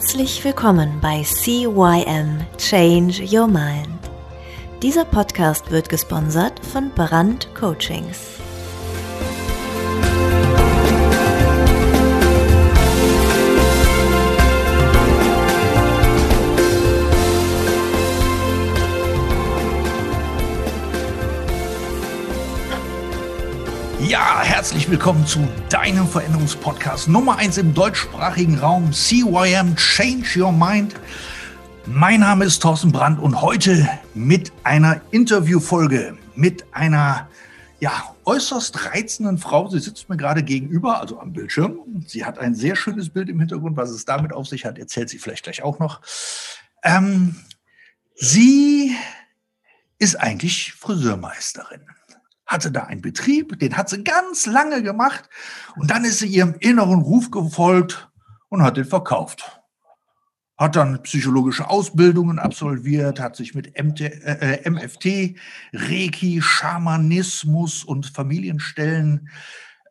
Herzlich willkommen bei CYM Change Your Mind. Dieser Podcast wird gesponsert von Brand Coachings. Ja, herzlich willkommen zu deinem Veränderungspodcast Nummer 1 im deutschsprachigen Raum, CYM Change Your Mind. Mein Name ist Thorsten Brandt und heute mit einer Interviewfolge mit einer ja, äußerst reizenden Frau. Sie sitzt mir gerade gegenüber, also am Bildschirm. Sie hat ein sehr schönes Bild im Hintergrund. Was es damit auf sich hat, erzählt sie vielleicht gleich auch noch. Ähm, sie ist eigentlich Friseurmeisterin hatte da einen Betrieb, den hat sie ganz lange gemacht und dann ist sie ihrem inneren Ruf gefolgt und hat den verkauft. Hat dann psychologische Ausbildungen absolviert, hat sich mit MT, äh, MFT, Reiki, Schamanismus und Familienstellen,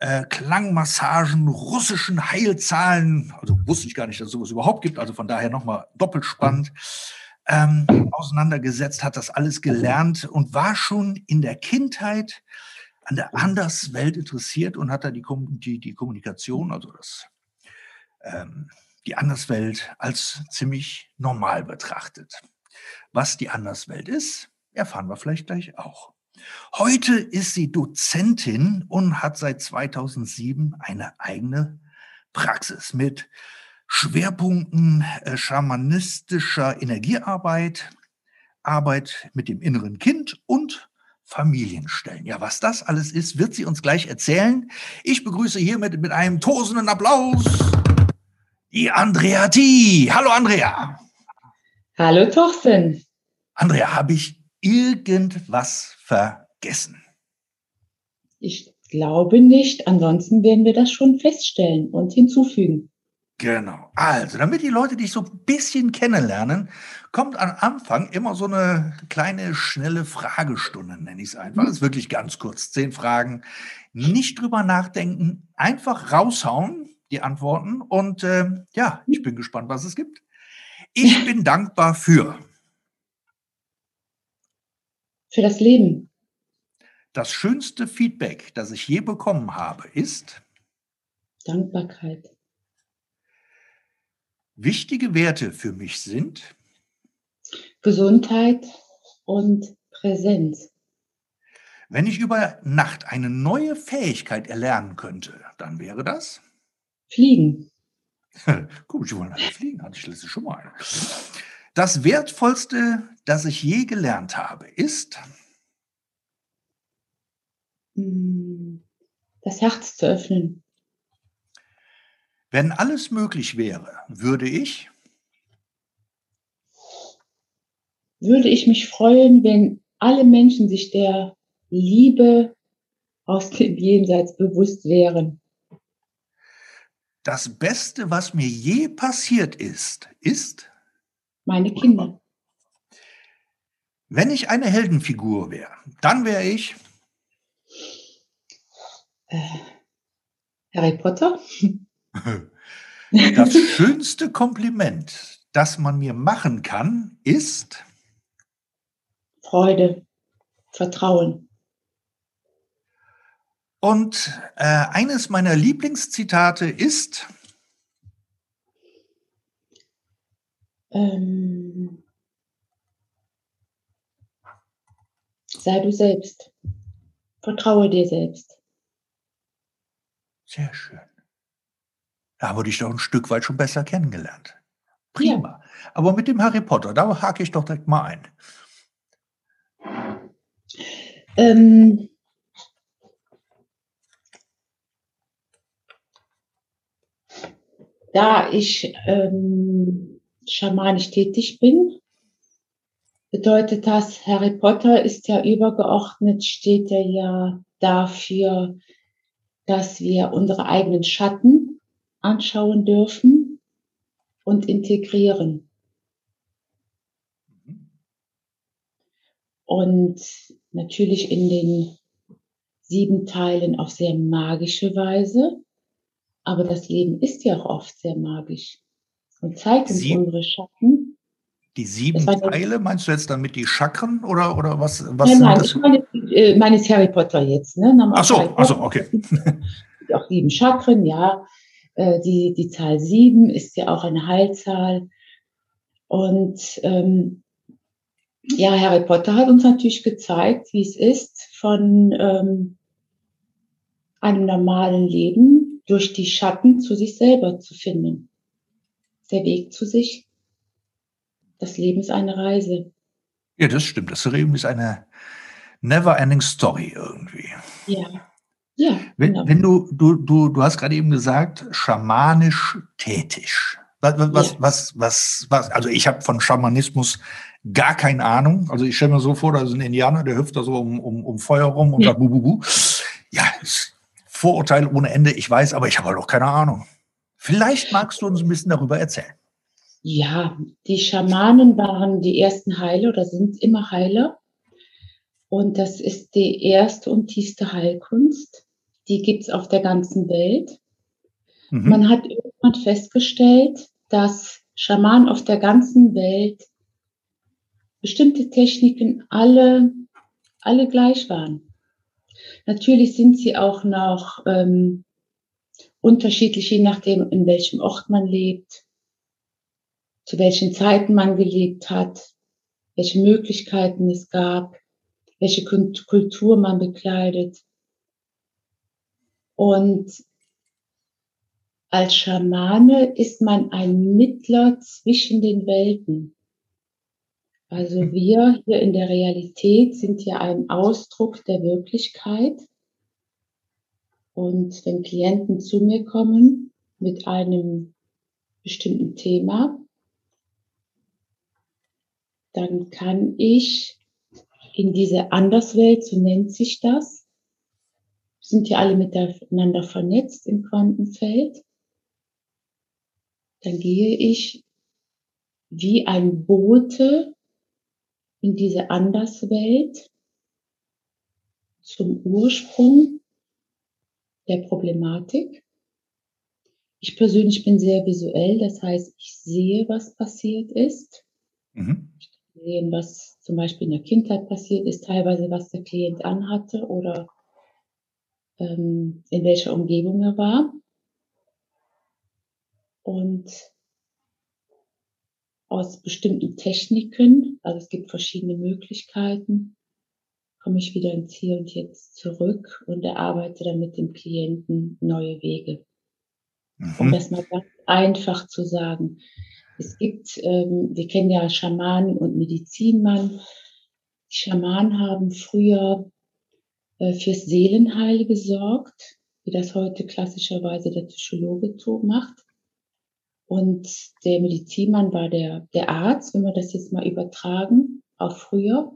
äh, Klangmassagen, russischen Heilzahlen, also wusste ich gar nicht, dass es sowas überhaupt gibt, also von daher nochmal doppelt spannend. Ähm, auseinandergesetzt, hat das alles gelernt und war schon in der Kindheit an der Anderswelt interessiert und hat da die, die, die Kommunikation, also das, ähm, die Anderswelt als ziemlich normal betrachtet. Was die Anderswelt ist, erfahren wir vielleicht gleich auch. Heute ist sie Dozentin und hat seit 2007 eine eigene Praxis mit Schwerpunkten äh, schamanistischer Energiearbeit, Arbeit mit dem inneren Kind und Familienstellen. Ja, was das alles ist, wird sie uns gleich erzählen. Ich begrüße hiermit mit einem tosenden Applaus die Andrea T. Hallo Andrea. Hallo Thorsten. Andrea, habe ich irgendwas vergessen? Ich glaube nicht. Ansonsten werden wir das schon feststellen und hinzufügen. Genau. Also, damit die Leute dich so ein bisschen kennenlernen, kommt am Anfang immer so eine kleine, schnelle Fragestunde, nenne ich es einfach. Das ist wirklich ganz kurz. Zehn Fragen. Nicht drüber nachdenken, einfach raushauen, die Antworten. Und äh, ja, ich bin gespannt, was es gibt. Ich bin dankbar für. Für das Leben. Das schönste Feedback, das ich je bekommen habe, ist. Dankbarkeit. Wichtige Werte für mich sind Gesundheit und Präsenz. Wenn ich über Nacht eine neue Fähigkeit erlernen könnte, dann wäre das Fliegen. Guck, ich wollte fliegen, hatte ich letztens schon mal. Das Wertvollste, das ich je gelernt habe, ist hm, das Herz zu öffnen. Wenn alles möglich wäre, würde ich? Würde ich mich freuen, wenn alle Menschen sich der Liebe aus dem Jenseits bewusst wären. Das Beste, was mir je passiert ist, ist? Meine Kinder. Wenn ich eine Heldenfigur wäre, dann wäre ich? Äh, Harry Potter. Das schönste Kompliment, das man mir machen kann, ist Freude, Vertrauen. Und äh, eines meiner Lieblingszitate ist ähm, Sei du selbst. Vertraue dir selbst. Sehr schön. Da wurde ich doch ein Stück weit schon besser kennengelernt. Prima. Ja. Aber mit dem Harry Potter, da hake ich doch direkt mal ein. Ähm, da ich ähm, schamanisch tätig bin, bedeutet das, Harry Potter ist ja übergeordnet, steht er ja dafür, dass wir unsere eigenen Schatten anschauen dürfen und integrieren. Und natürlich in den sieben Teilen auf sehr magische Weise. Aber das Leben ist ja auch oft sehr magisch. und zeigt uns Sieben? unsere Schatten. Die sieben Teile, meinst du jetzt damit die Chakren oder, oder was, was nein, nein, ich meine, äh, meines Harry Potter jetzt. Ne? Ach so, ach so, Potter. okay. Auch sieben Chakren, ja. Äh, die, die Zahl sieben ist ja auch eine Heilzahl. Und ähm, ja, Harry Potter hat uns natürlich gezeigt, wie es ist, von ähm, einem normalen Leben durch die Schatten zu sich selber zu finden. Der Weg zu sich. Das Leben ist eine Reise. Ja, das stimmt. Das Leben ist eine never-ending Story irgendwie. Ja. Ja, Wenn, genau. wenn du, du, du, du hast gerade eben gesagt, schamanisch tätig. Was, was, Ja. was, was, was, also ich habe von Schamanismus gar keine Ahnung. Also ich stelle mir so vor, da ist ein Indianer, der hüpft da so um, um, um Feuer rum und Ja. sagt bu, bu, bu. Ja, Vorurteil ohne Ende, ich weiß, aber ich habe halt auch keine Ahnung. Vielleicht magst du uns ein bisschen darüber erzählen. Ja, die Schamanen waren die ersten Heiler oder sind immer Heiler. Und das ist die erste und tiefste Heilkunst. Die gibt's auf der ganzen Welt. Mhm. Man hat irgendwann festgestellt, dass Schamanen auf der ganzen Welt bestimmte Techniken alle, alle gleich waren. Natürlich sind sie auch noch ähm, unterschiedlich, je nachdem, in welchem Ort man lebt, zu welchen Zeiten man gelebt hat, welche Möglichkeiten es gab, welche Kult- Kultur man bekleidet. Und als Schamane ist man ein Mittler zwischen den Welten. Also wir hier in der Realität sind ja ein Ausdruck der Wirklichkeit. Und wenn Klienten zu mir kommen mit einem bestimmten Thema, dann kann ich in diese Anderswelt, so nennt sich das, sind ja alle miteinander vernetzt im Quantenfeld, dann gehe ich wie ein Bote in diese Anderswelt zum Ursprung der Problematik. Ich persönlich bin sehr visuell, das heißt, ich sehe, was passiert ist, Mhm. sehen, was zum Beispiel in der Kindheit passiert ist, teilweise was der Klient anhatte oder ähm, in welcher Umgebung er war. Und aus bestimmten Techniken, also es gibt verschiedene Möglichkeiten, komme ich wieder ins Hier und Jetzt zurück und erarbeite dann mit dem Klienten neue Wege. Um Mhm. das mal ganz einfach zu sagen. Es gibt, ähm, wir kennen ja Schamanen und Medizinmann. Die Schamanen haben früher fürs Seelenheil gesorgt, wie das heute klassischerweise der Psychologe macht. Und der Medizinmann war der, der Arzt, wenn wir das jetzt mal übertragen, auch früher.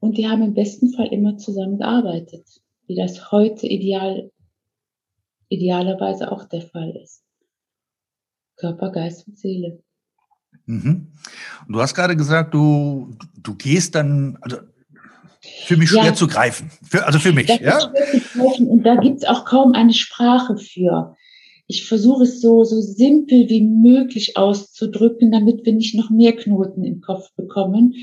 Und die haben im besten Fall immer zusammengearbeitet, wie das heute ideal, idealerweise auch der Fall ist. Körper, Geist und Seele. Mhm. Und du hast gerade gesagt, du, du gehst dann, also für mich schwer Ja. zu greifen. Für, also für mich, Das ja? und da gibt es auch kaum eine Sprache für. Ich versuche es so, so simpel wie möglich auszudrücken, damit wir nicht noch mehr Knoten im Kopf bekommen.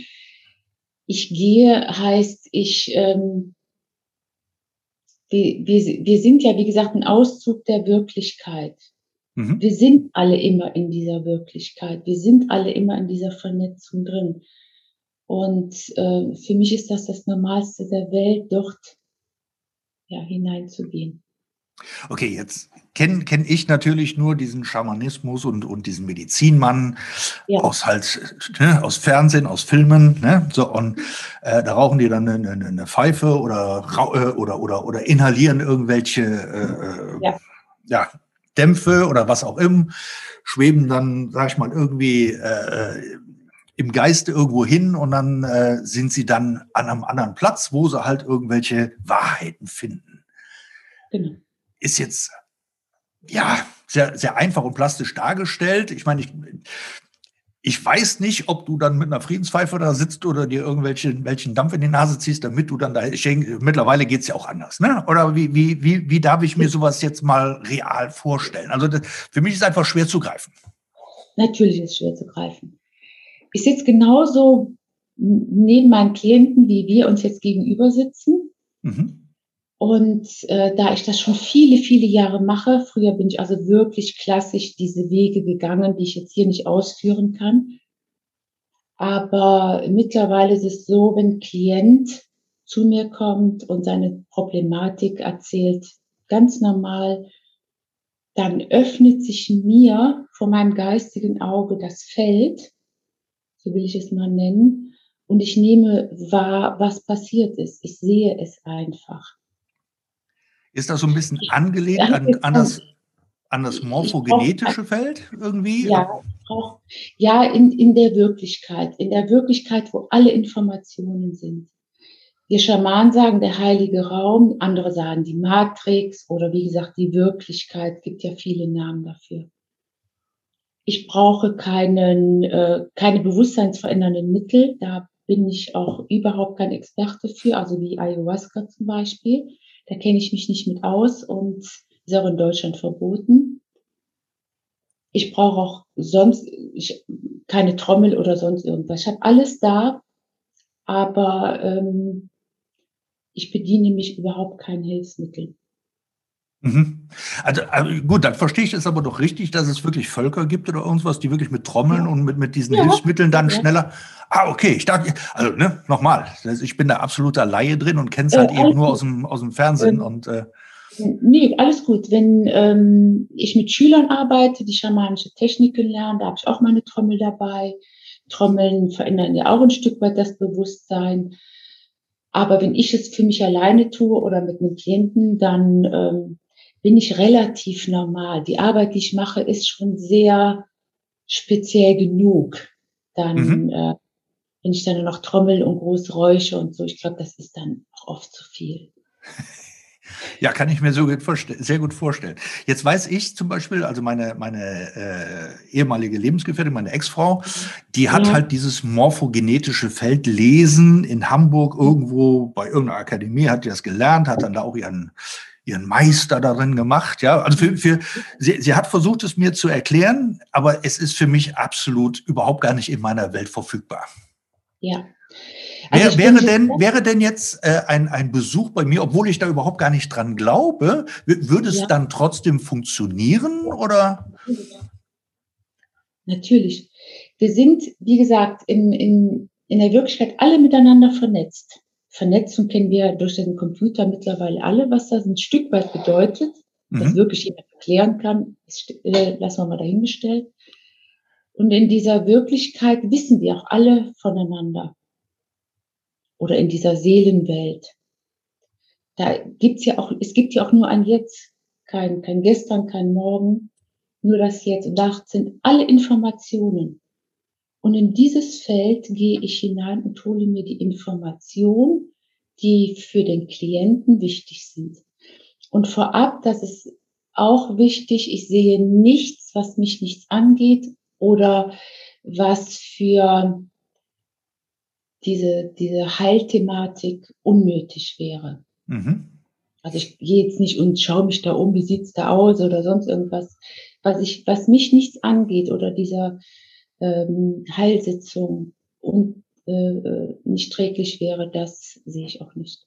Ich gehe heißt, ich, ähm, wir, wir, wir sind ja, wie gesagt, ein Auszug der Wirklichkeit. Mhm. Wir sind alle immer in dieser Wirklichkeit. Wir sind alle immer in dieser Vernetzung drin. Und äh, für mich ist das das Normalste der Welt, dort ja, hineinzugehen. Okay, jetzt kenne kenn ich natürlich nur diesen Schamanismus und, und diesen Medizinmann Ja. aus halt, ne, aus Fernsehen, aus Filmen, ne? So, und äh, da rauchen die dann eine, eine, Pfeife oder, äh, oder, oder, oder inhalieren irgendwelche äh, Ja. ja, Dämpfe oder was auch immer, schweben dann, sag ich mal, irgendwie äh, im Geiste irgendwo hin und dann äh, sind sie dann an einem anderen Platz, wo sie halt irgendwelche Wahrheiten finden Genau. ist jetzt ja sehr, sehr einfach und plastisch dargestellt. Ich meine, ich, ich weiß nicht, ob du dann mit einer Friedenspfeife da sitzt oder dir irgendwelchen welchen Dampf in die Nase ziehst, damit du dann da. Ich denke, mittlerweile geht's ja auch anders, ne? Oder wie, wie, wie, wie darf ich mir sowas jetzt mal real vorstellen? Also das, für mich ist einfach schwer zu greifen. Natürlich ist es schwer zu greifen. Ich sitze genauso neben meinen Klienten, wie wir uns jetzt gegenüber sitzen. Mhm. Und äh, da ich das schon viele, viele Jahre mache, früher bin ich also wirklich klassisch diese Wege gegangen, die ich jetzt hier nicht ausführen kann. Aber mittlerweile ist es so, wenn ein Klient zu mir kommt und seine Problematik erzählt, ganz normal, dann öffnet sich mir vor meinem geistigen Auge das Feld, so will ich es mal nennen, und ich nehme wahr, was passiert ist. Ich sehe es einfach. Ist das so ein bisschen angelehnt an, an, das, an das morphogenetische Feld irgendwie? Ja, auch, ja in, in der Wirklichkeit. In der Wirklichkeit, wo alle Informationen sind. Wir Schamanen sagen der heilige Raum, andere sagen die Matrix oder wie gesagt die Wirklichkeit, gibt ja viele Namen dafür. Ich brauche keinen, äh, keine bewusstseinsverändernden Mittel, da bin ich auch überhaupt kein Experte für, also wie Ayahuasca zum Beispiel. Da kenne ich mich nicht mit aus und ist auch in Deutschland verboten. Ich brauche auch sonst ich, keine Trommel oder sonst irgendwas. Ich habe alles da, aber ähm, ich bediene mich überhaupt kein Hilfsmittel. Mhm. Also, also, gut, dann verstehe ich es aber doch richtig, dass es wirklich Völker gibt oder irgendwas, die wirklich mit Trommeln ja. und mit, mit diesen ja. Hilfsmitteln dann schneller. Ah, okay, ich dachte, also ne, nochmal, ich bin da absoluter Laie drin und kenne es halt eben nur aus dem, aus dem Fernsehen. Ähm, und, äh, nee, alles gut. Wenn ähm, ich mit Schülern arbeite, die schamanische Techniken lernen, da habe ich auch meine Trommel dabei. Trommeln verändern ja auch ein Stück weit das Bewusstsein. Aber wenn ich es für mich alleine tue oder mit einem Klienten, dann ähm, bin ich relativ normal. Die Arbeit, die ich mache, ist schon sehr speziell genug. Dann, mhm. äh, wenn ich dann noch trommel und groß räusche und so, ich glaube, das ist dann auch oft zu viel. Ja, kann ich mir so gut sehr gut vorstellen. Jetzt weiß ich zum Beispiel, also meine, meine äh, ehemalige Lebensgefährtin, meine Ex-Frau, die hat ja. halt dieses morphogenetische Feld Lesen in Hamburg irgendwo bei irgendeiner Akademie, hat die das gelernt, hat dann da auch ihren, ihren Meister darin gemacht. Ja, also für, für sie, sie hat versucht, es mir zu erklären, aber es ist für mich absolut überhaupt gar nicht in meiner Welt verfügbar. Ja. Also wäre, denn, wäre denn jetzt äh, ein, ein Besuch bei mir, obwohl ich da überhaupt gar nicht dran glaube, würde es ja. dann trotzdem funktionieren oder? Natürlich. Wir sind, wie gesagt, in, in, in der Wirklichkeit alle miteinander vernetzt. Vernetzung kennen wir durch den Computer mittlerweile alle, was das ein Stück weit bedeutet, mhm. das wirklich jemand erklären kann, ist, äh, lassen wir mal dahingestellt. Und in dieser Wirklichkeit wissen wir auch alle voneinander oder in dieser Seelenwelt. Da gibt's ja auch, es gibt ja auch nur ein Jetzt, kein, kein Gestern, kein Morgen, nur das Jetzt. Und da sind alle Informationen. Und in dieses Feld gehe ich hinein und hole mir die Informationen, die für den Klienten wichtig sind. Und vorab, das ist auch wichtig, ich sehe nichts, was mich nichts angeht oder was für diese, diese Heilthematik unnötig wäre. Mhm. Also ich gehe jetzt nicht und schaue mich da um, wie sieht's da aus oder sonst irgendwas. Was ich, was mich nichts angeht oder dieser ähm, Heilsitzung und äh, nicht träglich wäre, das sehe ich auch nicht.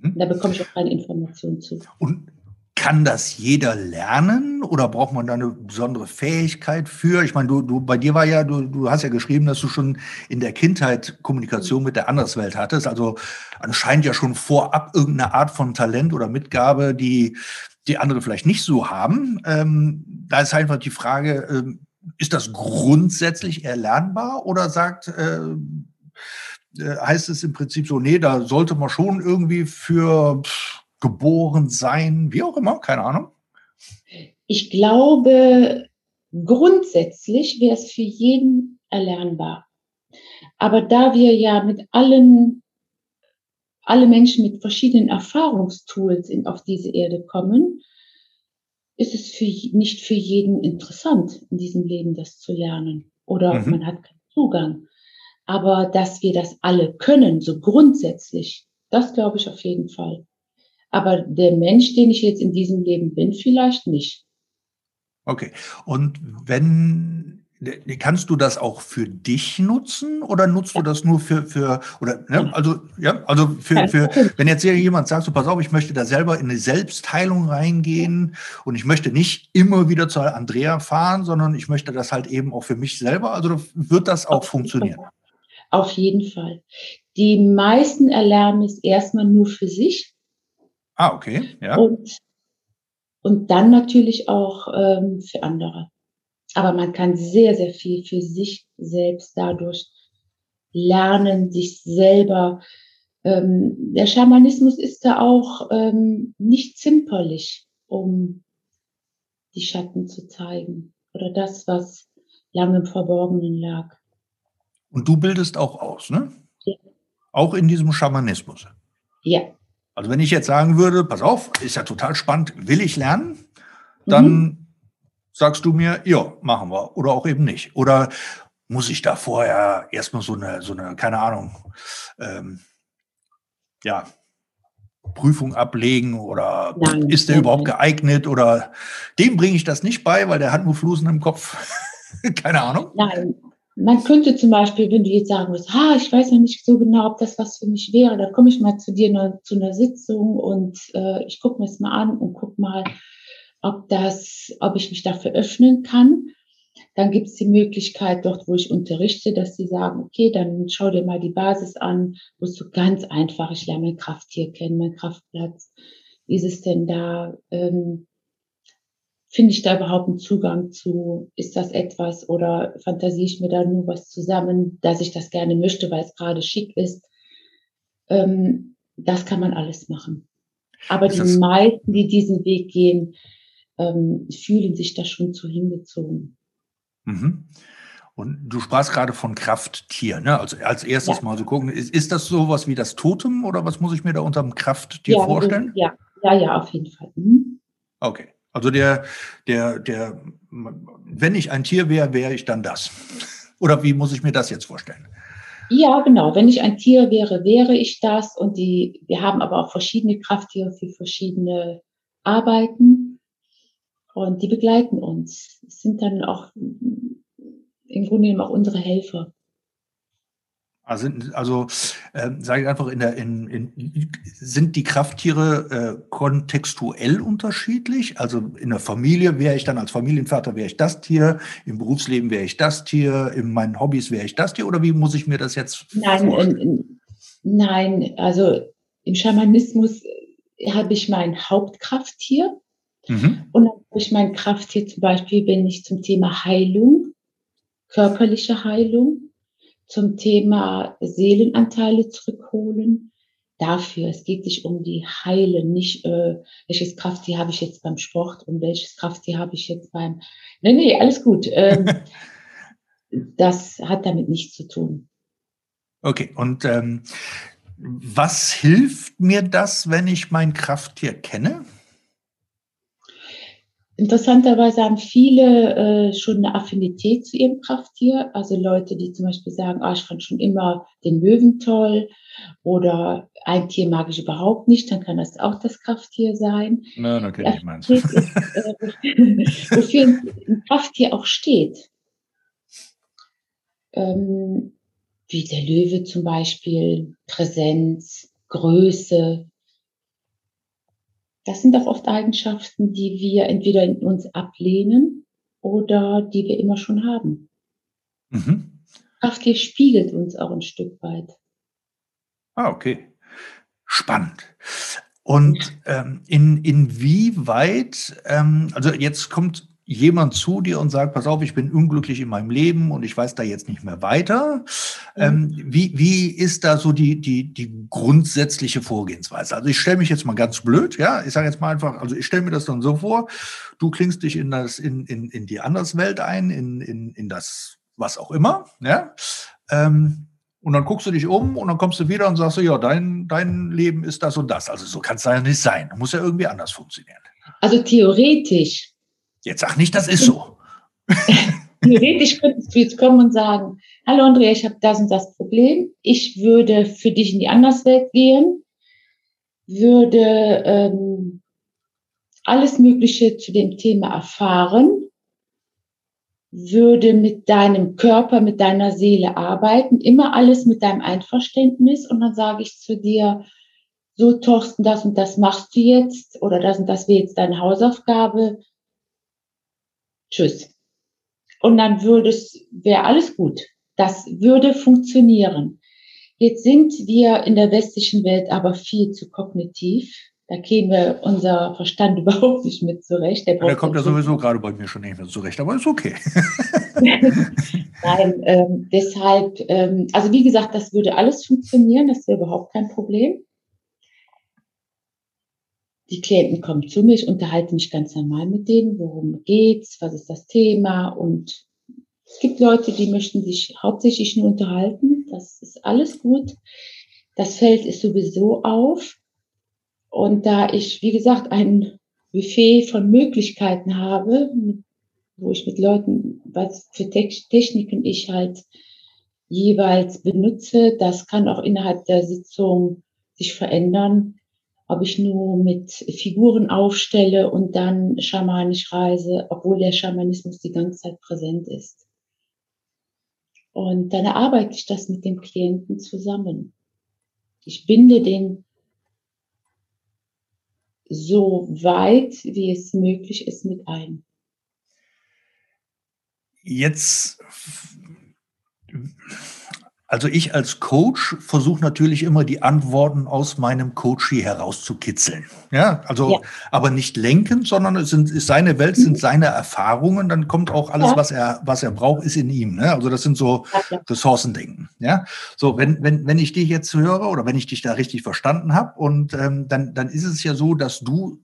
Mhm. Da bekomme ich auch keine Informationen zu. Und kann das jeder lernen oder braucht man da eine besondere Fähigkeit für? Ich meine, du, du bei dir war ja, du, du hast ja geschrieben, dass du schon in der Kindheit Kommunikation mit der Anderswelt hattest. Also anscheinend ja schon vorab irgendeine Art von Talent oder Mitgabe, die die andere vielleicht nicht so haben. Ähm, da ist einfach die Frage, ähm, ist das grundsätzlich erlernbar oder sagt äh, äh, heißt es im Prinzip so, nee, da sollte man schon irgendwie für geboren sein, wie auch immer, keine Ahnung? Ich glaube, grundsätzlich wäre es für jeden erlernbar. Aber da wir ja mit allen, alle Menschen mit verschiedenen Erfahrungstools in, auf diese Erde kommen, ist es für, nicht für jeden interessant, in diesem Leben das zu lernen. Oder mhm. man hat keinen Zugang. Aber dass wir das alle können, so grundsätzlich, das glaube ich auf jeden Fall. Aber der Mensch, den ich jetzt in diesem Leben bin, vielleicht nicht. Okay. Und wenn Kannst du das auch für dich nutzen oder nutzt du das nur für, für oder ne? also ja, also für, für wenn jetzt hier jemand sagt, so pass auf, ich möchte da selber in eine Selbstheilung reingehen und ich möchte nicht immer wieder zur Andrea fahren, sondern ich möchte das halt eben auch für mich selber, also wird das auch Auf funktionieren. Auf jeden Fall. Die meisten erlernen es erstmal nur für sich. Ah, okay, ja. Und, und dann natürlich auch ähm, für andere. Aber man kann sehr, sehr viel für sich selbst dadurch lernen, sich selber. Ähm, der Schamanismus ist da auch ähm, nicht zimperlich, um die Schatten zu zeigen oder das, was lange im Verborgenen lag. Und du bildest auch aus, ne? Ja. Auch in diesem Schamanismus. Ja. Also wenn ich jetzt sagen würde, pass auf, ist ja total spannend, will ich lernen, dann mhm sagst du mir, ja, machen wir oder auch eben nicht. Oder muss ich da vorher erstmal so eine, so eine, keine Ahnung, ähm, ja, Prüfung ablegen oder nein, ist der überhaupt geeignet oder dem bringe ich das nicht bei, weil der hat nur Flusen im Kopf. keine Ahnung. Nein, man könnte zum Beispiel, wenn du jetzt sagen würdest, ha, ich weiß noch nicht so genau, ob das was für mich wäre, dann komme ich mal zu dir ne, zu einer Sitzung und äh, ich gucke mir das mal an und guck mal, ob das, ob ich mich dafür öffnen kann. Dann gibt es die Möglichkeit dort, wo ich unterrichte, dass sie sagen, okay, dann schau dir mal die Basis an, wo es so ganz einfach, ich lerne mein Krafttier kennen, mein Kraftplatz. Wie ist es denn da? Ähm, Finde ich da überhaupt einen Zugang zu? Ist das etwas oder fantasiere ich mir da nur was zusammen, dass ich das gerne möchte, weil es gerade schick ist? Ähm, das kann man alles machen. Aber die meisten, die diesen Weg gehen, ähm, fühlen sich da schon zu hingezogen. Mhm. Und du sprachst gerade von Krafttier, ne? Also als erstes ja. mal so gucken, ist, ist das sowas wie das Totem oder was muss ich mir da unter dem Krafttier ja, vorstellen? Ja, ja, ja, auf jeden Fall. Mhm. Okay. Also der, der, der, wenn ich ein Tier wäre, wäre ich dann das. Oder wie muss ich mir das jetzt vorstellen? Ja, genau. Wenn ich ein Tier wäre, wäre ich das. Und die, wir haben aber auch verschiedene Krafttiere für verschiedene Arbeiten. Und die begleiten uns. Sind dann auch im Grunde genommen auch unsere Helfer. Also, also äh, sage ich einfach, in der, in, in, sind die Krafttiere äh, kontextuell unterschiedlich? Also in der Familie wäre ich dann als Familienvater wäre ich das Tier, im Berufsleben wäre ich das Tier, in meinen Hobbys wäre ich das Tier oder wie muss ich mir das jetzt nein, vorstellen? nein, also im Schamanismus habe ich mein Hauptkrafttier mhm. und durch mein Krafttier zum Beispiel bin ich zum Thema Heilung, körperliche Heilung, zum Thema Seelenanteile zurückholen. Dafür, es geht sich um die Heile, nicht äh, welches Krafttier habe ich jetzt beim Sport und welches Krafttier habe ich jetzt beim. Nee, nee, alles gut. Ähm, das hat damit nichts zu tun. Okay, und ähm, was hilft mir das, wenn ich mein Krafttier kenne? Interessanterweise haben viele äh, schon eine Affinität zu ihrem Krafttier. Also Leute, die zum Beispiel sagen, ah, ich fand schon immer den Löwen toll oder ein Tier mag ich überhaupt nicht, dann kann das auch das Krafttier sein. Nein, okay, ich meins. Ist, äh, wofür ein Krafttier auch steht. Ähm, wie der Löwe zum Beispiel, Präsenz, Größe, das sind doch oft Eigenschaften, die wir entweder in uns ablehnen oder die wir immer schon haben. Mhm. Krafttier spiegelt uns auch ein Stück weit. Ah, okay. Spannend. Und ähm, in, inwieweit, ähm, also jetzt kommt jemand zu dir und sagt, pass auf, ich bin unglücklich in meinem Leben und ich weiß da jetzt nicht mehr weiter. Ähm, wie, wie ist da so die, die, die grundsätzliche Vorgehensweise? Also ich stelle mich jetzt mal ganz blöd, ja, ich sage jetzt mal einfach, also ich stelle mir das dann so vor, du klingst dich in das, in, in, in die Anderswelt ein, in, in, in das, was auch immer, ja. Ähm, und dann guckst du dich um und dann kommst du wieder und sagst so, ja, dein, dein Leben ist das und das. Also so kann es ja nicht sein. Muss ja irgendwie anders funktionieren. Also theoretisch Jetzt sag nicht, das ist so. Theoretisch könntest du jetzt kommen und sagen, hallo Andrea, ich habe das und das Problem. Ich würde für dich in die Anderswelt gehen, würde ähm, alles Mögliche zu dem Thema erfahren würde mit deinem Körper, mit deiner Seele arbeiten, immer alles mit deinem Einverständnis und dann sage ich zu dir, so Thorsten, das und das machst du jetzt oder das und das wäre jetzt deine Hausaufgabe. Tschüss. Und dann würde es, wäre alles gut. Das würde funktionieren. Jetzt sind wir in der westlichen Welt aber viel zu kognitiv. Da käme unser Verstand überhaupt nicht mit zurecht. Der, der kommt ja sowieso gerade bei mir schon nicht mehr zurecht, aber ist okay. Nein, ähm, deshalb, ähm, also wie gesagt, das würde alles funktionieren, das wäre überhaupt kein Problem. Die Klienten kommen zu mir, ich unterhalte mich ganz normal mit denen, worum geht's, was ist das Thema und es gibt Leute, die möchten sich hauptsächlich nur unterhalten. Das ist alles gut. Das Feld ist sowieso auf. Und da ich, wie gesagt, ein Buffet von Möglichkeiten habe, wo ich mit Leuten, was für Techniken ich halt jeweils benutze, das kann auch innerhalb der Sitzung sich verändern. Ob ich nur mit Figuren aufstelle und dann schamanisch reise, obwohl der Schamanismus die ganze Zeit präsent ist. Und dann arbeite ich das mit dem Klienten zusammen. Ich binde den so weit, wie es möglich ist, mit ein. Jetzt also ich als Coach versuche natürlich immer die Antworten aus meinem Coachie herauszukitzeln. Ja, also ja. aber nicht lenken, sondern es sind ist seine Welt, sind seine Erfahrungen. Dann kommt auch alles, ja. was er was er braucht, ist in ihm. Ne? Also das sind so. Ressourcendenken. Ja, so wenn wenn wenn ich dich jetzt höre oder wenn ich dich da richtig verstanden habe und ähm, dann dann ist es ja so, dass du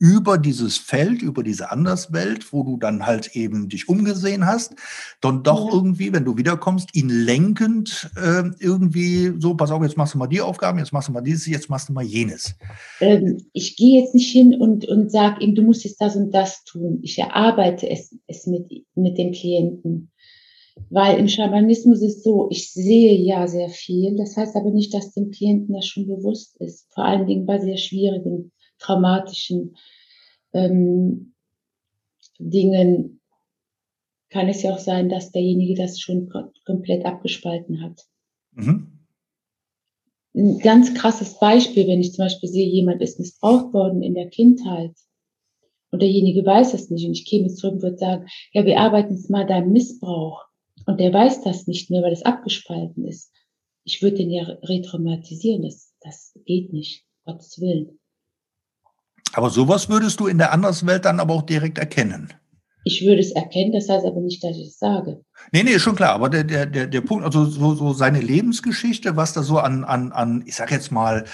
über dieses Feld, über diese Anderswelt, wo du dann halt eben dich umgesehen hast, dann doch ja. irgendwie, wenn du wiederkommst, ihn lenkend äh, irgendwie so, pass auf, jetzt machst du mal die Aufgaben, jetzt machst du mal dieses, jetzt machst du mal jenes. Ähm, ich gehe jetzt nicht hin und, und sage ihm, du musst jetzt das und das tun. Ich erarbeite es, es mit, mit dem Klienten. Weil im Schamanismus ist so, ich sehe ja sehr viel. Das heißt aber nicht, dass dem Klienten das schon bewusst ist. Vor allen Dingen bei sehr schwierigen traumatischen ähm, Dingen kann es ja auch sein, dass derjenige das schon komplett abgespalten hat. Mhm. Ein ganz krasses Beispiel, wenn ich zum Beispiel sehe, jemand ist missbraucht worden in der Kindheit und derjenige weiß es nicht und ich käme zurück und würde sagen, ja, wir arbeiten jetzt mal deinen Missbrauch und der weiß das nicht mehr, weil es abgespalten ist. Ich würde den ja retraumatisieren, das, das geht nicht, Gottes Willen. Aber sowas würdest du in der Anderswelt dann aber auch direkt erkennen. Ich würde es erkennen, das heißt aber nicht, dass ich es sage. Nee, nee, schon klar. Aber der, der, der, der Punkt, also so, so seine Lebensgeschichte, was da so an, an, an ich sag jetzt mal,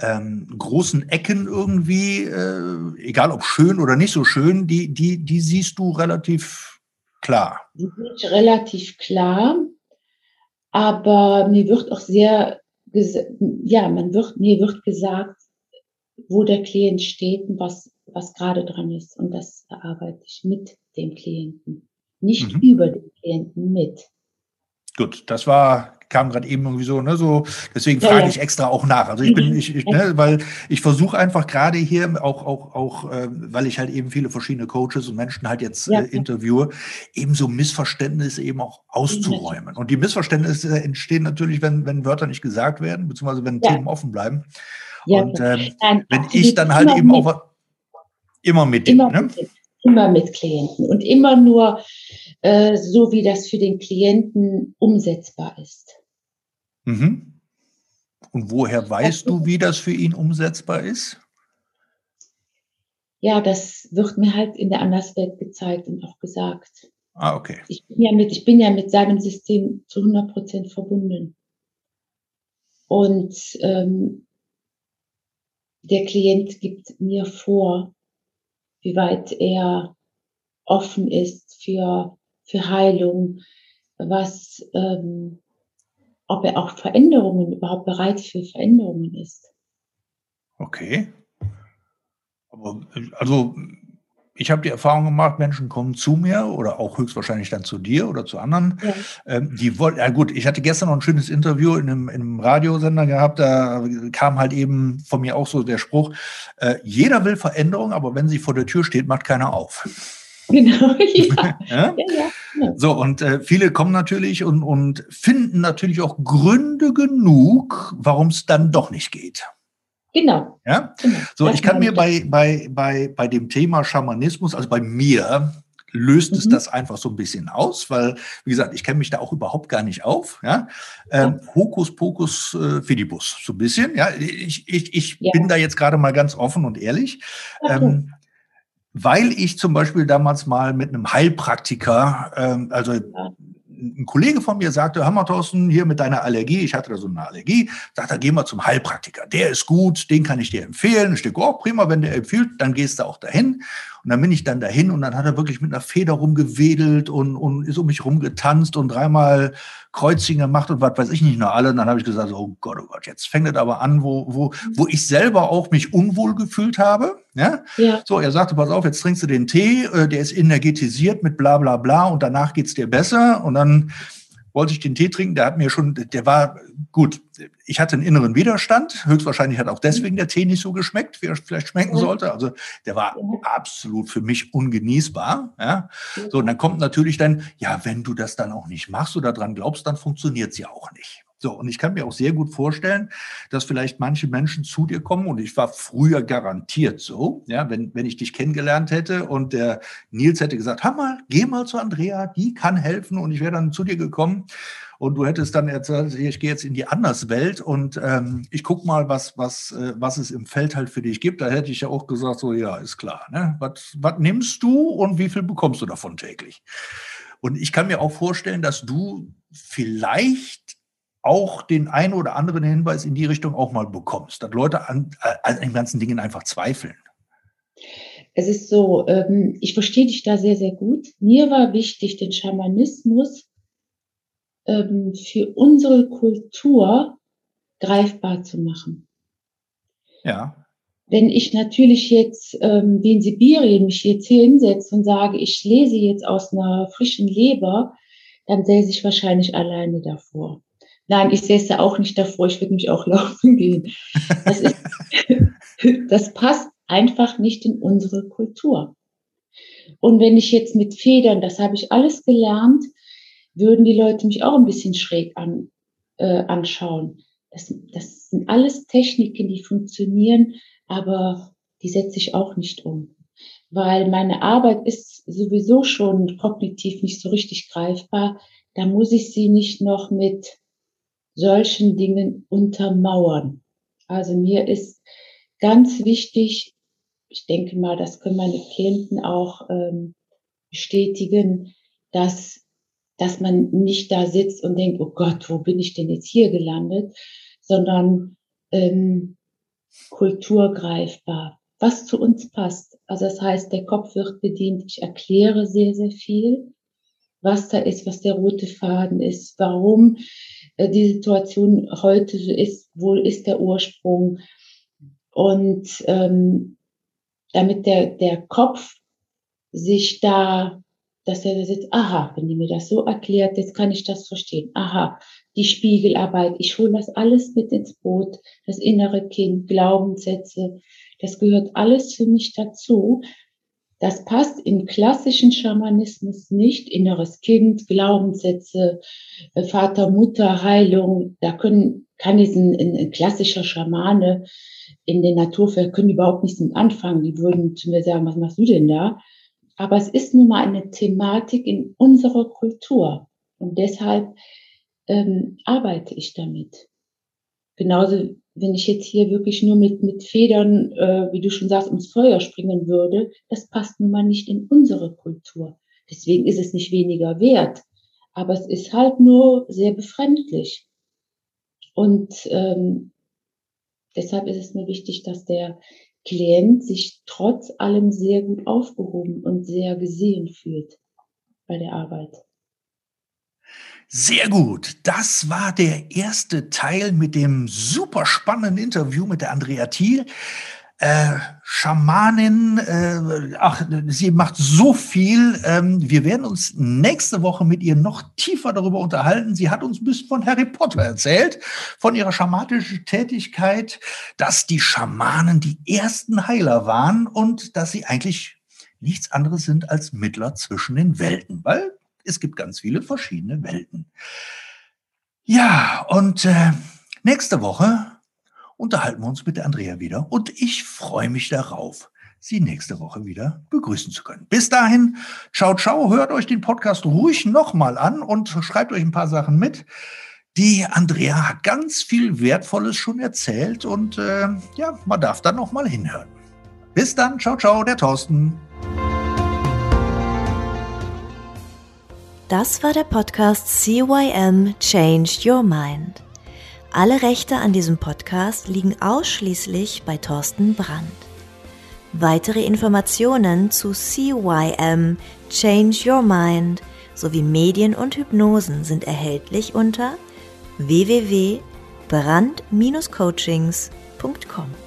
ähm, großen Ecken irgendwie, äh, egal ob schön oder nicht so schön, die, die, die siehst du relativ klar. Die sind relativ klar, aber mir wird auch sehr, ja, man wird, mir wird gesagt, wo der Klient steht und was, was gerade dran ist. Und das erarbeite ich mit dem Klienten. Nicht mhm. über den Klienten, mit. Gut, das war, kam gerade eben irgendwie so, ne, so, deswegen frage ja, ich extra auch nach. Also ich bin, ich, ich ne, weil ich versuche einfach gerade hier auch, auch, auch, äh, weil ich halt eben viele verschiedene Coaches und Menschen halt jetzt ja, äh, interviewe, eben so Missverständnisse eben auch auszuräumen. Und die Missverständnisse entstehen natürlich, wenn, wenn Wörter nicht gesagt werden, beziehungsweise wenn Themen offen bleiben. Ja, und ähm, Nein, wenn ich dann halt eben mit, auch immer mit, immer, ne? mit, immer mit Klienten und immer nur äh, so, wie das für den Klienten umsetzbar ist. Mhm. Und woher weißt du, wie das für ihn umsetzbar ist? Ja, das wird mir halt in der Anderswelt gezeigt und auch gesagt. Ah, okay. Ich bin ja mit, ich bin ja mit seinem System zu 100 Prozent verbunden. Und ähm, der Klient gibt mir vor, wie weit er offen ist für, für Heilung, was, ähm, ob er auch Veränderungen, überhaupt bereit für Veränderungen ist. Okay. Aber also ich habe die Erfahrung gemacht, Menschen kommen zu mir oder auch höchstwahrscheinlich dann zu dir oder zu anderen. Ja. Ähm, die wollten, ja gut, ich hatte gestern noch ein schönes Interview in einem, in einem Radiosender gehabt, da kam halt eben von mir auch so der Spruch, äh, jeder will Veränderung, aber wenn sie vor der Tür steht, macht keiner auf. Genau, ja. ja? ja, ja so, und äh, viele kommen natürlich und, und finden natürlich auch Gründe genug, warum es dann doch nicht geht. Genau. Ja? Genau. So, ich kann mir bei, bei, bei, bei dem Thema Schamanismus, also bei mir, löst mhm. es das einfach so ein bisschen aus, weil, wie gesagt, ich kenne mich da auch überhaupt gar nicht auf. Ja? Ähm, Hokuspokus äh, Fidibus, so ein bisschen. Ja? Ich, ich, ich ja. bin da jetzt gerade mal ganz offen und ehrlich. Okay. Ähm, weil ich zum Beispiel damals mal mit einem Heilpraktiker, ähm, also ein Kollege von mir sagte, Hammer Thorsten, hier mit deiner Allergie, ich hatte da so eine Allergie, sagt er, geh mal zum Heilpraktiker. Der ist gut, den kann ich dir empfehlen. Ich denke, oh, prima, wenn der empfiehlt, dann gehst du auch dahin. Und dann bin ich dann dahin und dann hat er wirklich mit einer Feder rumgewedelt und, und ist um mich rumgetanzt und dreimal Kreuzchen gemacht und was weiß ich nicht nur alle. Und dann habe ich gesagt, oh Gott, oh Gott, jetzt fängt es aber an, wo, wo, wo ich selber auch mich unwohl gefühlt habe. Ja? ja? So, er sagte, pass auf, jetzt trinkst du den Tee, äh, der ist energetisiert mit bla bla bla und danach geht's dir besser. Und dann wollte ich den Tee trinken, der hat mir schon, der war gut. Ich hatte einen inneren Widerstand. Höchstwahrscheinlich hat auch deswegen der Tee nicht so geschmeckt, wie er vielleicht schmecken sollte. Also der war absolut für mich ungenießbar. Ja. So, und dann kommt natürlich dann, ja, wenn du das dann auch nicht machst oder dran glaubst, dann funktioniert sie auch nicht. So, und ich kann mir auch sehr gut vorstellen, dass vielleicht manche Menschen zu dir kommen und ich war früher garantiert so, ja, wenn, wenn ich dich kennengelernt hätte und der Nils hätte gesagt, Hammer, geh mal zu Andrea, die kann helfen und ich wäre dann zu dir gekommen und du hättest dann erzählt, ich gehe jetzt in die Anderswelt und ähm, ich guck mal, was, was, äh, was es im Feld halt für dich gibt. Da hätte ich ja auch gesagt, so ja, ist klar. Ne? Was, was nimmst du und wie viel bekommst du davon täglich? Und ich kann mir auch vorstellen, dass du vielleicht auch den einen oder anderen Hinweis in die Richtung auch mal bekommst, dass Leute an, an den ganzen Dingen einfach zweifeln. Es ist so, ähm, ich verstehe dich da sehr, sehr gut. Mir war wichtig, den Schamanismus ähm, für unsere Kultur greifbar zu machen. Ja. Wenn ich natürlich jetzt ähm, wie in Sibirien mich jetzt hier hinsetze und sage, ich lese jetzt aus einer frischen Leber, dann säße ich wahrscheinlich alleine davor. Nein, ich säße auch nicht davor, ich würde mich auch laufen gehen. Das, ist, das passt einfach nicht in unsere Kultur. Und wenn ich jetzt mit Federn, das habe ich alles gelernt, würden die Leute mich auch ein bisschen schräg an, äh, anschauen. Das, das sind alles Techniken, die funktionieren, aber die setze ich auch nicht um. Weil meine Arbeit ist sowieso schon kognitiv nicht so richtig greifbar. Da muss ich sie nicht noch mit solchen Dingen untermauern. Also mir ist ganz wichtig, ich denke mal, das können meine Klienten auch ähm, bestätigen, dass, dass man nicht da sitzt und denkt, oh Gott, wo bin ich denn jetzt hier gelandet, sondern ähm, kulturgreifbar, was zu uns passt. Also das heißt, der Kopf wird bedient, ich erkläre sehr, sehr viel, was da ist, was der rote Faden ist, warum die Situation heute so ist, wo ist der Ursprung. Und ähm, damit der, der Kopf sich da, dass er da sitzt, aha, wenn die mir das so erklärt, jetzt kann ich das verstehen. Aha, die Spiegelarbeit, ich hole das alles mit ins Boot, das innere Kind, Glaubenssätze, das gehört alles für mich dazu. Das passt im klassischen Schamanismus nicht. Inneres Kind, Glaubenssätze, äh, Vater, Mutter, Heilung. Da können, kann diesen ein, ein klassischer Schamane in den Naturfeld können überhaupt nichts mit anfangen. Die würden zu mir sagen, was machst du denn da? Aber es ist nun mal eine Thematik in unserer Kultur. Und deshalb ähm, arbeite ich damit. Genauso wenn ich jetzt hier wirklich nur mit, mit Federn, äh, wie du schon sagst, ums Feuer springen würde, das passt nun mal nicht in unsere Kultur. Deswegen ist es nicht weniger wert. Aber es ist halt nur sehr befremdlich. Und ähm, deshalb ist es mir wichtig, dass der Klient sich trotz allem sehr gut aufgehoben und sehr gesehen fühlt bei der Arbeit. Sehr gut. Das war der erste Teil mit dem super spannenden Interview mit der Andrea Thiel. Äh, Schamanin, äh, ach, sie macht so viel. Ähm, wir werden uns nächste Woche mit ihr noch tiefer darüber unterhalten. Sie hat uns ein bisschen von Harry Potter erzählt, von ihrer schamatischen Tätigkeit, dass die Schamanen die ersten Heiler waren und dass sie eigentlich nichts anderes sind als Mittler zwischen den Welten, weil es gibt ganz viele verschiedene Welten. Ja, und äh, nächste Woche unterhalten wir uns mit Andrea wieder und ich freue mich darauf, Sie nächste Woche wieder begrüßen zu können. Bis dahin, ciao, ciao, hört euch den Podcast ruhig nochmal an und schreibt euch ein paar Sachen mit. Die Andrea hat ganz viel Wertvolles schon erzählt und äh, ja, man darf dann nochmal hinhören. Bis dann, ciao, ciao, der Thorsten. Das war der Podcast CYM Change Your Mind. Alle Rechte an diesem Podcast liegen ausschließlich bei Thorsten Brandt. Weitere Informationen zu CYM Change Your Mind sowie Medien und Hypnosen sind erhältlich unter www.brand-coachings.com.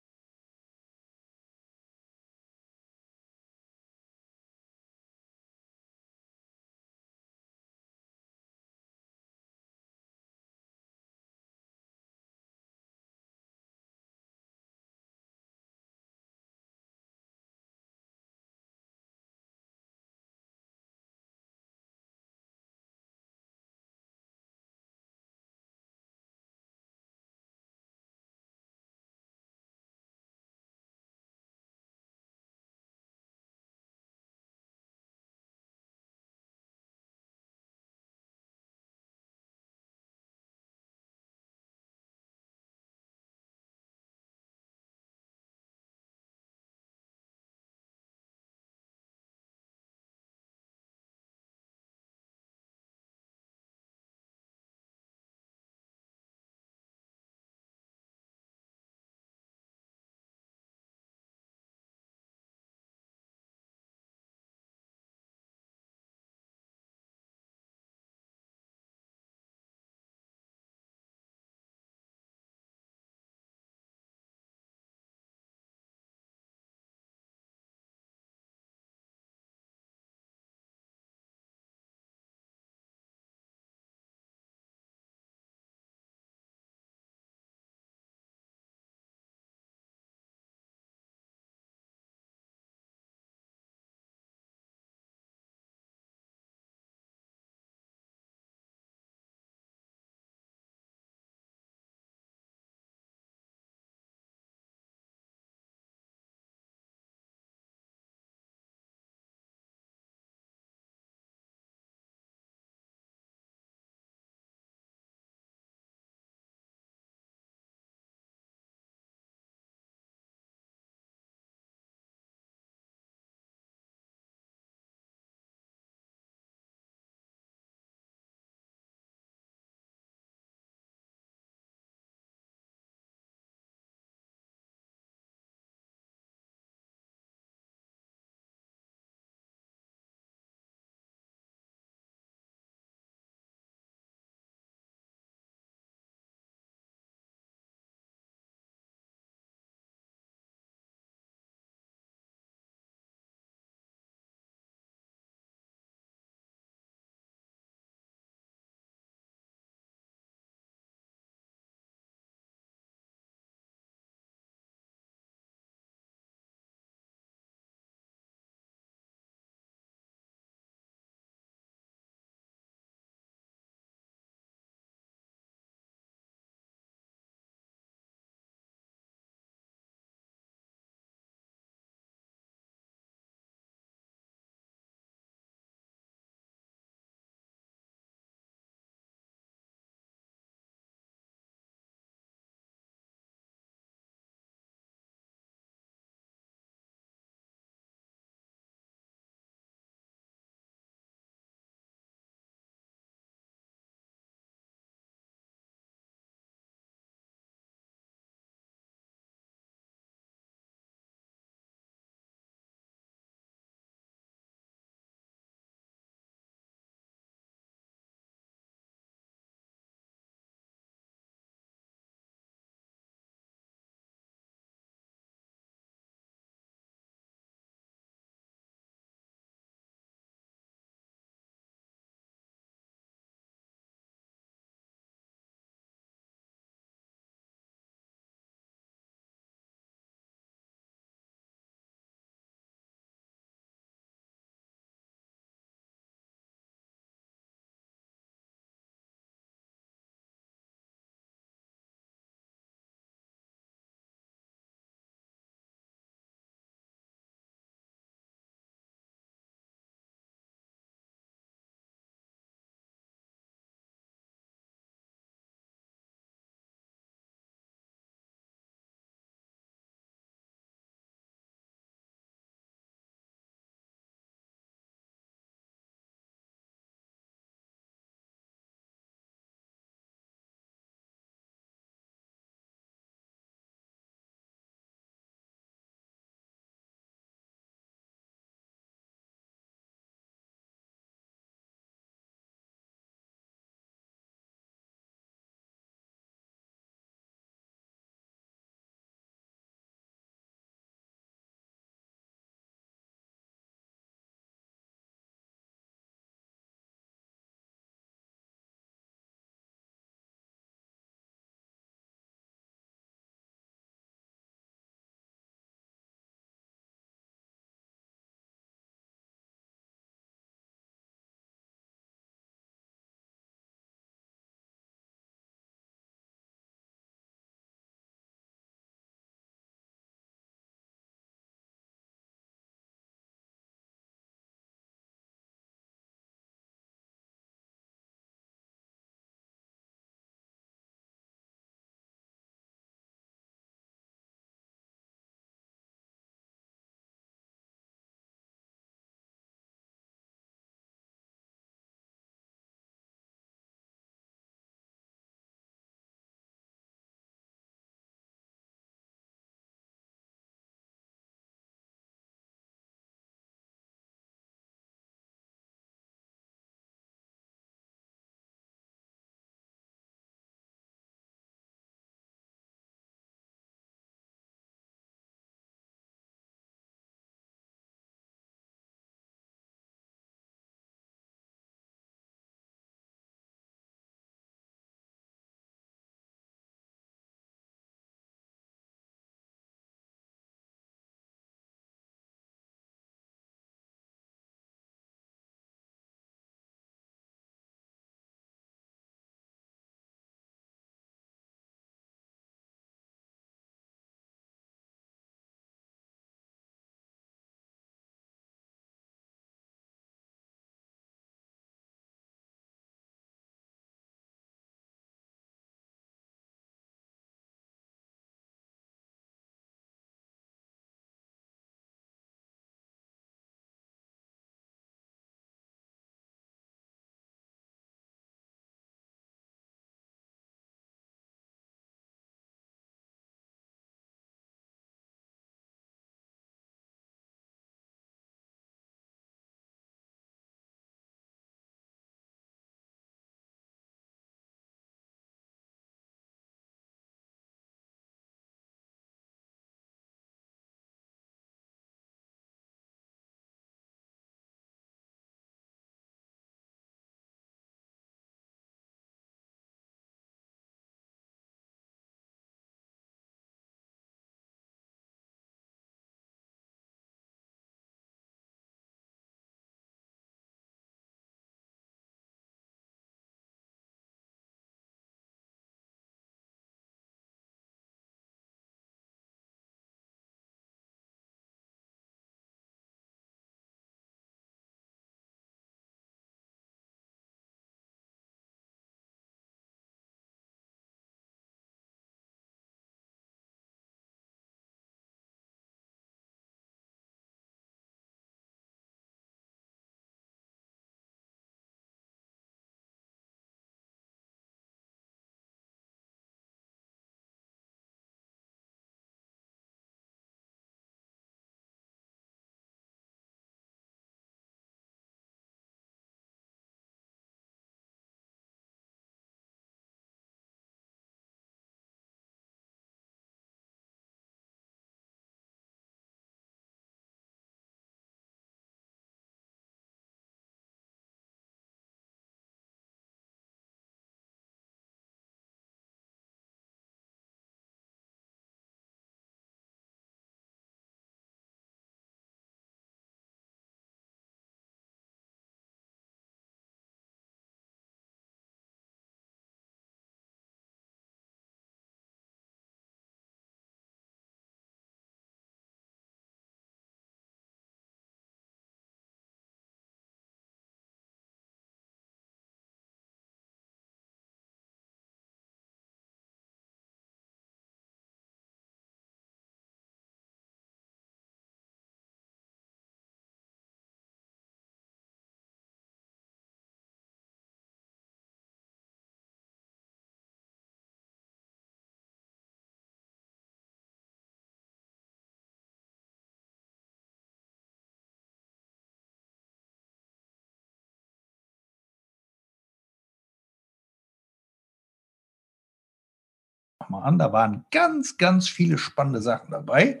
mal an. Da waren ganz, ganz viele spannende Sachen dabei.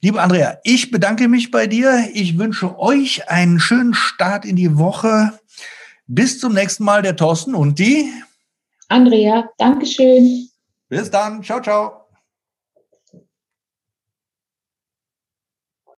Liebe Andrea, ich bedanke mich bei dir. Ich wünsche euch einen schönen Start in die Woche. Bis zum nächsten Mal, der Thorsten und die Andrea. Dankeschön. Bis dann. Ciao, ciao.